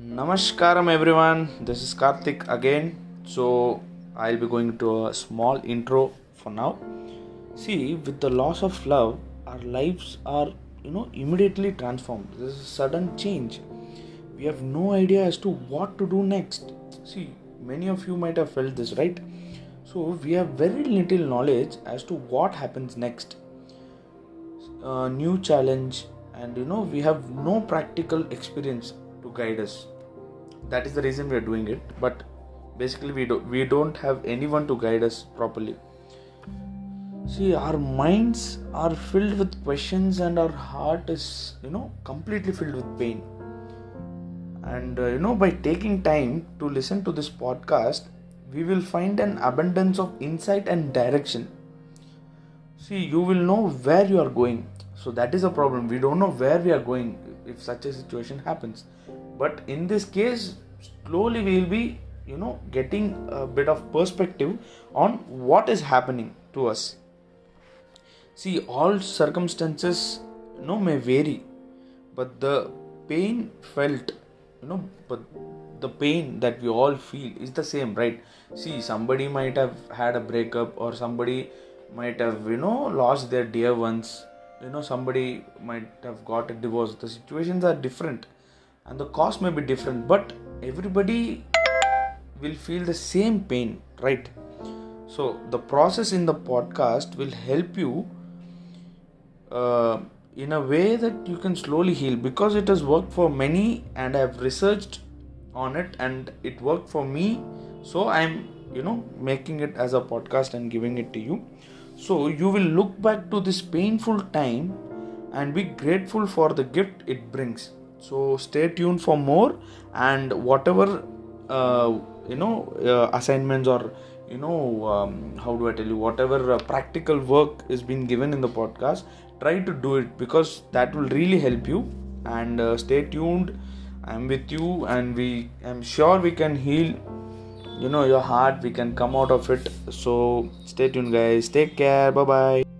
Namaskaram everyone, this is Karthik again. So, I'll be going to a small intro for now. See, with the loss of love, our lives are, you know, immediately transformed. There's a sudden change. We have no idea as to what to do next. See, many of you might have felt this, right? So, we have very little knowledge as to what happens next. A new challenge, and you know, we have no practical experience guide us. That is the reason we are doing it but basically we don't we don't have anyone to guide us properly. See our minds are filled with questions and our heart is you know completely filled with pain. And uh, you know by taking time to listen to this podcast we will find an abundance of insight and direction. See you will know where you are going. So that is a problem. We don't know where we are going if such a situation happens but in this case slowly we will be you know getting a bit of perspective on what is happening to us. See all circumstances you know may vary but the pain felt you know but the pain that we all feel is the same right? See somebody might have had a breakup or somebody might have you know lost their dear ones. You know somebody might have got a divorce. The situations are different and the cost may be different but everybody will feel the same pain right? So the process in the podcast will help you uh, in a way that you can slowly heal because it has worked for many and i've researched on it and it worked for me. So i'm you know making it as a podcast and giving it to you. So you will look back to this painful time and be grateful for the gift it brings so stay tuned for more and whatever uh, you know uh, assignments or you know um, how do i tell you whatever uh, practical work is being given in the podcast try to do it because that will really help you. And uh, stay tuned. I'm with you and we i'm sure we can heal you know your heart. We can come out of it. So stay tuned guys. Take care. Bye bye